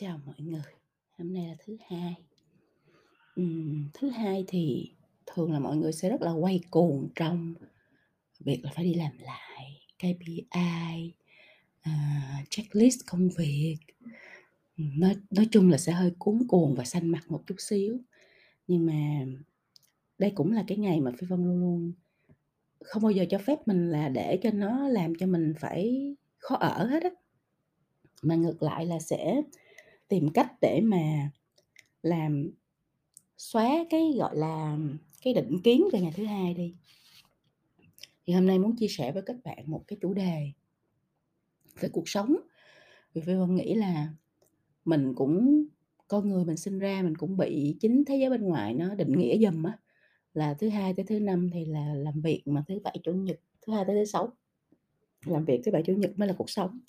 Chào mọi người, hôm nay là thứ Hai. Ừm, thứ Hai thì thường là mọi người sẽ rất là quay cuồng trong việc là phải đi làm lại KPI, uh, ờ, checklist công việc. nói nói chung là sẽ hơi cuốn cuồng và xanh mặt một chút xíu. Nhưng mà đây cũng là cái ngày mà Phi Vân luôn luôn không bao giờ cho phép mình là để cho nó làm cho mình phải khó ở hết á. Mà ngược lại là sẽ tìm cách để mà làm xóa cái, gọi là, cái định kiến về ngày thứ Hai đi. Thì hôm nay muốn chia sẻ với các bạn một cái chủ đề về cuộc sống. Vì Phi Vân nghĩ là mình cũng con người mình sinh ra mình cũng bị chính thế giới bên ngoài nó định nghĩa dùm á, là thứ Hai tới thứ Năm thì là làm việc, mà thứ Bảy, Chủ nhật thứ Hai tới thứ Sáu làm việc, thứ Bảy, Chủ nhật mới là cuộc sống.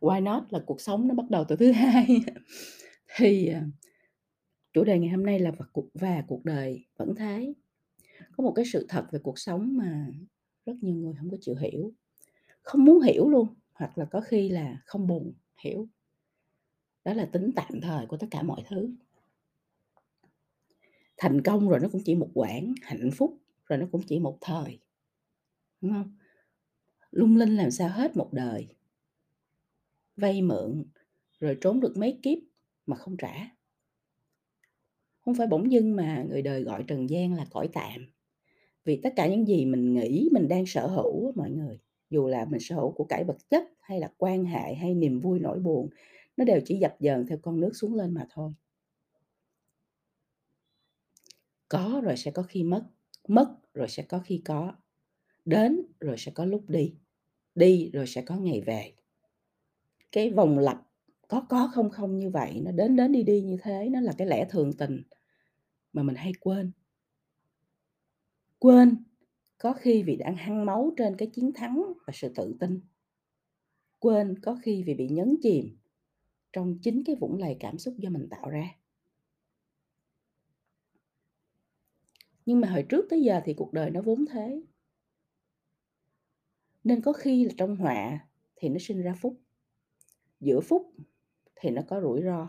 Why not là cuộc sống nó bắt đầu từ thứ Hai. Thì, à, chủ đề ngày hôm nay là và cuộc và cuộc đời vẫn thế. Có một cái sự thật về cuộc sống mà rất nhiều người không có chịu hiểu, không muốn hiểu luôn, hoặc là có khi là không buồn hiểu. Đó là tính tạm thời của tất cả mọi thứ. Thành công rồi nó cũng chỉ một quãng, hạnh phúc rồi nó cũng chỉ một thời. Đúng không? Lung linh làm sao hết một đời. Vay mượn, rồi trốn được mấy kiếp mà không trả. không phải bỗng dưng mà người đời gọi trần gian là cõi tạm. Vì tất cả những gì mình nghĩ mình đang sở hữu mọi người, dù là mình sở hữu của cải vật chất hay là quan hệ hay niềm vui nỗi buồn, nó đều chỉ dập dờn theo con nước xuống lên mà thôi. Có rồi sẽ có khi mất, mất rồi sẽ có khi có, đến rồi sẽ có lúc đi, đi rồi sẽ có ngày về. Cái vòng lặp có có, không không như vậy, nó đến đến, đi đi như thế, nó là cái lẽ thường tình mà mình hay quên. Quên, có khi vì đang hăng máu trên cái chiến thắng và sự tự tin. Quên, có khi vì bị nhấn chìm trong chính cái vũng lầy cảm xúc do mình tạo ra. Nhưng mà hồi trước tới giờ thì cuộc đời nó vốn thế. Nên có khi là trong họa thì nó sinh ra phúc, giữa phút thì nó có rủi ro.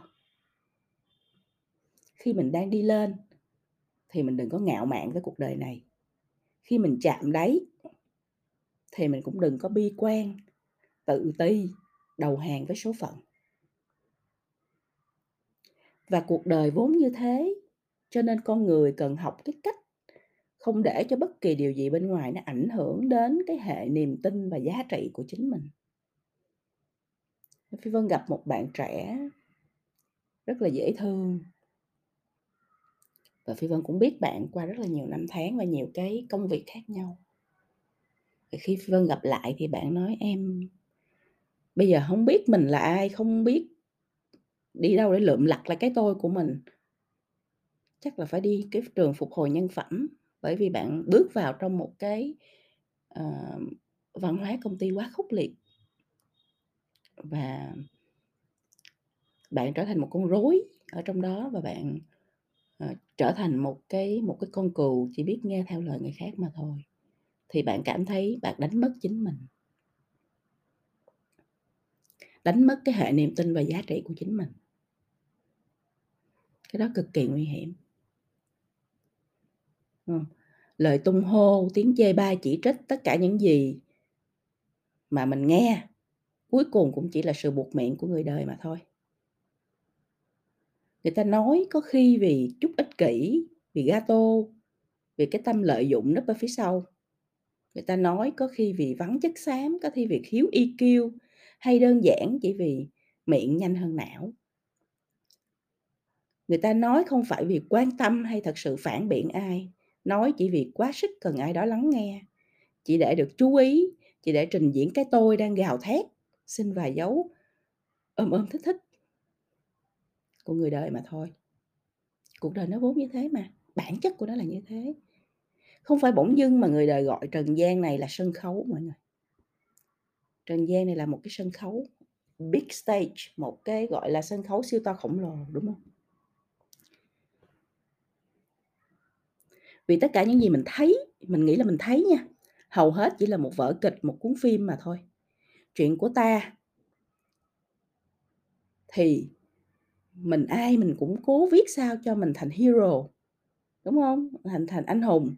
Khi mình đang đi lên thì mình đừng có ngạo mạn với cuộc đời này. Khi mình chạm đáy thì mình cũng đừng có bi quan, tự ti, đầu hàng với số phận. Và cuộc đời vốn như thế, cho nên con người cần học cái cách không để cho bất kỳ điều gì bên ngoài nó ảnh hưởng đến cái hệ niềm tin và giá trị của chính mình. Phi Vân gặp một bạn trẻ rất là dễ thương. Và Phi Vân cũng biết bạn qua rất là nhiều năm tháng và nhiều cái công việc khác nhau. Và khi Phi Vân gặp lại thì bạn nói: "Em bây giờ không biết mình là ai, không biết đi đâu để lượm lặt lại cái tôi của mình." Chắc là phải đi cái trường phục hồi nhân phẩm, bởi vì bạn bước vào trong một cái, uh, văn hóa công ty quá khốc liệt. Và bạn trở thành một con rối ở trong đó và bạn, uh, trở thành một cái một cái con cừu chỉ biết nghe theo lời người khác mà thôi. Thì bạn cảm thấy bạn đánh mất chính mình. Đánh mất cái hệ niềm tin và giá trị của chính mình. Cái đó cực kỳ nguy hiểm. Ừm, lời tung hô, tiếng chê bai, chỉ trích, tất cả những gì mà mình nghe, cuối cùng cũng chỉ là sự buộc miệng của người đời mà thôi. Người ta nói có khi vì chút ích kỷ, vì gato, vì cái tâm lợi dụng nấp ở phía sau. Người ta nói có khi vì vắng chất xám, có khi vì thiếu EQ, hay đơn giản chỉ vì miệng nhanh hơn não. Người ta nói không phải vì quan tâm hay thật sự phản biện ai, nói chỉ vì quá sức cần ai đó lắng nghe, chỉ để được chú ý, chỉ để trình diễn cái tôi đang gào thét, xin vài dấu ôm ôm, thích thích của người đời mà thôi. Cuộc đời nó vốn như thế mà, bản chất của nó là như thế. Không phải bỗng dưng mà người đời gọi trần gian này là sân khấu mọi người. Trần gian này là một cái sân khấu, big stage, một cái, gọi là, sân khấu siêu to khổng lồ, đúng không Vì tất cả những gì mình thấy, mình nghĩ là mình thấy nha, hầu hết chỉ là một vở kịch, một cuốn phim mà thôi. Chuyện của ta thì mình ai mình cũng cố viết sao cho mình thành hero, đúng không Thành thành anh hùng.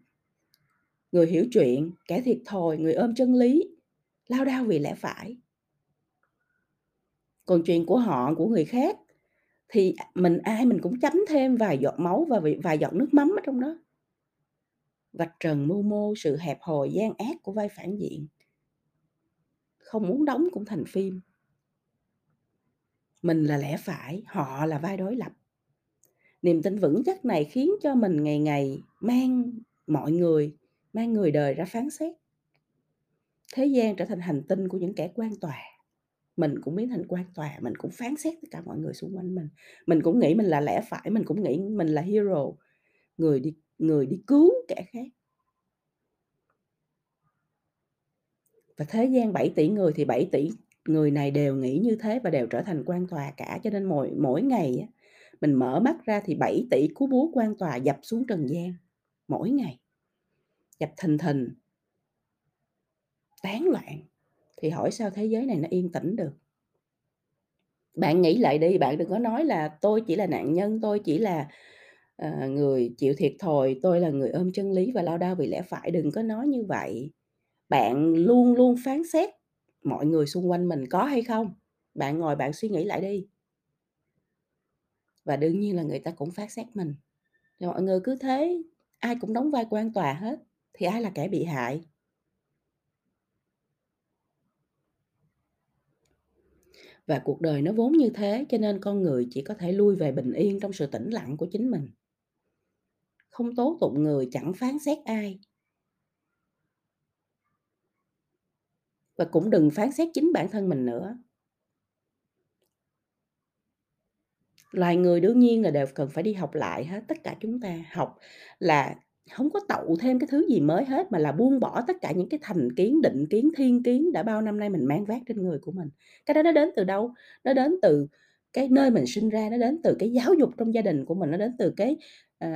Người hiểu chuyện, kẻ thiệt thòi, người ôm chân lý, lao đao vì lẽ phải. Còn chuyện của họ, của người khác thì, mình ai mình cũng chấm thêm vài giọt máu và vài giọt nước mắm ở trong đó. Vạch trần mưu mô, sự hẹp hòi, gian ác của vai phản diện. Không muốn đóng cũng thành phim. Mình là lẽ phải, họ là vai đối lập. Niềm tin vững chắc này khiến cho mình ngày ngày mang mọi người, mang người đời ra phán xét. Thế gian trở thành hành tinh của những kẻ quan tòa. Mình cũng biến thành quan tòa, mình cũng phán xét tất cả mọi người xung quanh mình. Mình cũng nghĩ mình là lẽ phải, mình cũng nghĩ mình là hero, người đi người đi cứu kẻ khác. Và thế gian 7 tỷ người thì 7 tỷ người này đều nghĩ như thế và đều trở thành quan tòa cả. Cho nên mỗi mỗi ngày á, mình mở mắt ra thì 7 tỷ cú búa quan tòa dập xuống trần gian, mỗi ngày. Dập thình thình. Tán loạn, thì hỏi sao thế giới này nó yên tĩnh được? Bạn nghĩ lại đi, bạn đừng có nói là "Tôi chỉ là nạn nhân, tôi chỉ là, ờ, người chịu thiệt thòi, tôi là người ôm chân lý và lao đao vì lẽ phải." Đừng có nói như vậy. Bạn luôn luôn phán xét mọi người xung quanh mình, có hay không? Bạn ngồi bạn suy nghĩ lại đi. Và đương nhiên là người ta cũng phán xét mình. Thì mọi người cứ thế, ai cũng đóng vai quan tòa hết, thì ai là kẻ bị hại? Và cuộc đời nó vốn như thế, cho nên con người chỉ có thể lui về bình yên trong sự tĩnh lặng của chính mình. Không tố tụng người, chẳng phán xét ai. Và cũng đừng phán xét chính bản thân mình nữa. Loài người đương nhiên là đều cần phải đi học lại hết, tất cả chúng ta. Học là không có tậu thêm cái thứ gì mới hết, mà là buông bỏ tất cả những cái thành kiến, định kiến, thiên kiến đã bao năm nay mình mang vác trên người của mình. Cái đó nó đến từ đâu? Nó đến từ cái nơi mình sinh ra, nó đến từ cái giáo dục trong gia đình của mình, nó đến từ cái, ờ,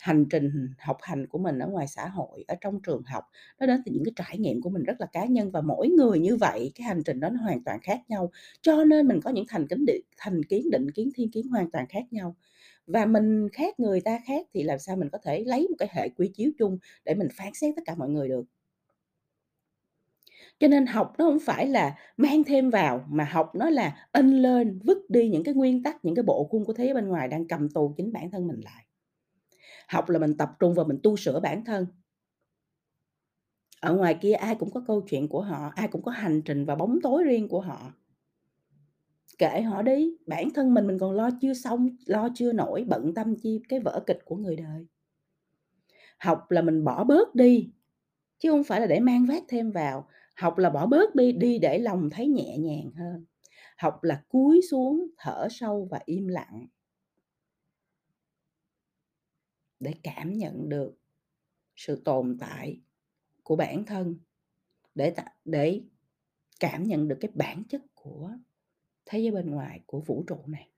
hành trình học hành của mình ở ngoài xã hội, ở trong trường học. Nó đến từ những cái trải nghiệm của mình rất là cá nhân và mỗi người như vậy, cái hành trình đó nó hoàn toàn khác nhau. Cho nên mình có những thành kính định thành kiến, định kiến, thiên kiến hoàn toàn khác nhau. Và mình khác, người ta khác thì làm sao mình có thể lấy một cái hệ quy chiếu chung để mình phán xét tất cả mọi người được. Cho nên học nó hổng phải là mang thêm vào, mà học nó là in lên vứt đi những cái nguyên tắc, những cái bộ khuôn của thế giới bên ngoài đang cầm tù chính bản thân mình lại. Học là mình tập trung vào mình tu sửa bản thân. Ở ngoài kia ai cũng có câu chuyện của họ, ai cũng có hành trình và bóng tối riêng của họ. Kệ họ đi, bản thân mình mình còn lo chưa xong, lo chưa nổi, bận tâm chi cái vở kịch của người đời. Học là mình bỏ bớt đi, chứ không phải là để mang vác thêm vào. Học là bỏ bớt đi, đi để lòng thấy nhẹ nhàng hơn. Học là cúi xuống, thở sâu và im lặng. Để cảm nhận được sự tồn tại của bản thân, để để cảm nhận được cái bản chất của thế giới bên ngoài, của vũ trụ này.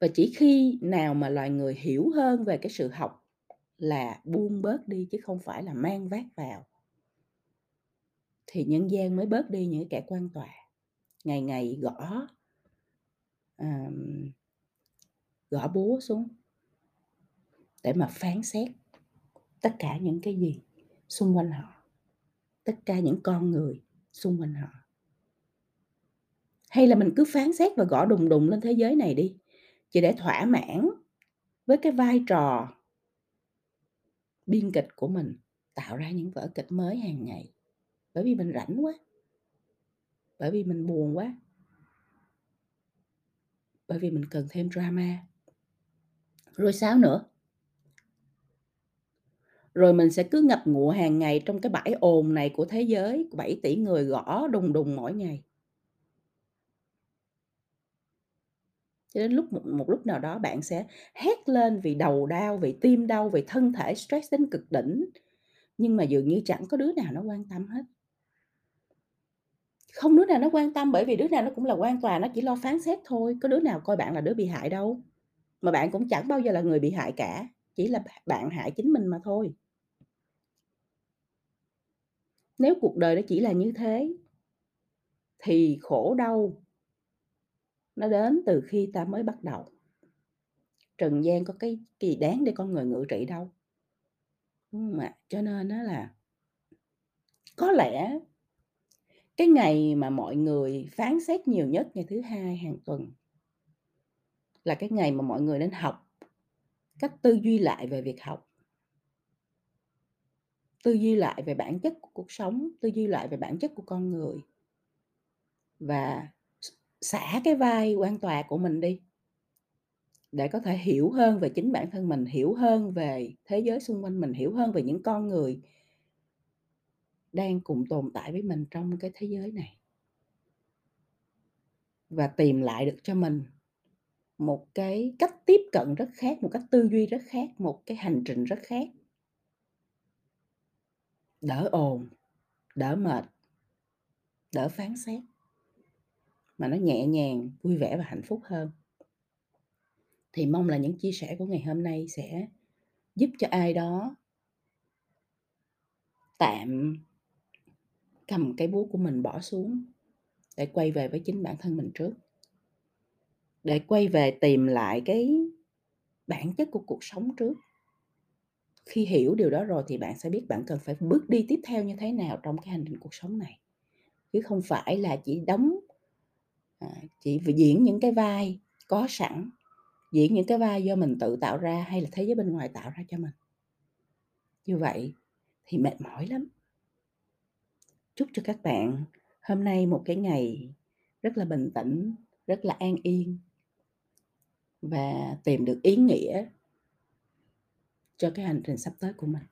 Và chỉ khi nào mà loài người hiểu hơn về cái sự học là buông bớt đi chứ không phải là mang vác vào. Thì nhân gian mới bớt đi những kẻ quan tòa, ngày ngày gõ um, gõ búa xuống để mà phán xét tất cả những cái gì xung quanh họ, tất cả những con người xung quanh họ. Hay là mình cứ phán xét và gõ đùng đùng lên thế giới này đi, chỉ để thỏa mãn với cái vai trò biên kịch của mình, tạo ra những vở kịch mới hàng ngày. Bởi vì mình rảnh quá. Bởi vì mình buồn quá. Bởi vì mình cần thêm drama. Rồi sao nữa? Rồi mình sẽ cứ ngập ngụa hàng ngày trong cái bãi ồn này của thế giới, của 7.000.000.000 người gõ đùng đùng mỗi ngày. Cho đến lúc một một lúc nào đó bạn sẽ hét lên vì đầu đau, vì tim đau, vì thân thể stress đến cực đỉnh, nhưng mà dường như chẳng có đứa nào nó quan tâm hết. Không đứa nào nó quan tâm bởi vì đứa nào nó cũng là quan tòa, nó chỉ lo phán xét thôi, có đứa nào coi bạn là đứa bị hại đâu. Mà bạn cũng chẳng bao giờ là người bị hại cả, chỉ là bạn hại chính mình mà thôi. Nếu cuộc đời nó chỉ là như thế thì khổ đau nó đến từ khi ta mới bắt đầu. Trần gian có cái gì đáng để con người ngự trị đâu. Đúng ạ? Cho nên nó là có lẽ cái ngày mà mọi người phán xét nhiều nhất ngày thứ Hai hàng tuần là cái ngày mà mọi người nên học cách tư duy lại về việc học. Tư duy lại về bản chất của cuộc sống, tư duy lại về bản chất của con người. Và xả cái vai quan tòa của mình đi. Để có thể hiểu hơn về chính bản thân mình, hiểu hơn về thế giới xung quanh mình, hiểu hơn về những con người đang cùng tồn tại với mình trong cái thế giới này. Và tìm lại được cho mình một cái cách tiếp cận rất khác, một cách tư duy rất khác, một cái hành trình rất khác. Đỡ ồn, đỡ mệt. Đỡ phán xét. Mà nó nhẹ nhàng, vui vẻ và hạnh phúc hơn. Thì mong là những chia sẻ của ngày hôm nay sẽ giúp cho ai đó tạm cầm cái búa của mình bỏ xuống để quay về với chính bản thân mình trước. Để quay về tìm lại cái bản chất của cuộc sống trước. Khi hiểu điều đó rồi thì bạn sẽ biết bạn cần phải bước đi tiếp theo như thế nào trong cái hành trình cuộc sống này. Chứ không phải là chỉ đóng à, chỉ diễn những cái vai có sẵn, diễn những cái vai do mình tự tạo ra hay là thế giới bên ngoài tạo ra cho mình. Như vậy thì mệt mỏi lắm. Chúc cho các bạn hôm nay một cái ngày rất là bình tĩnh, rất là an yên. Và tìm được ý nghĩa cho cái hành trình sắp tới của mình.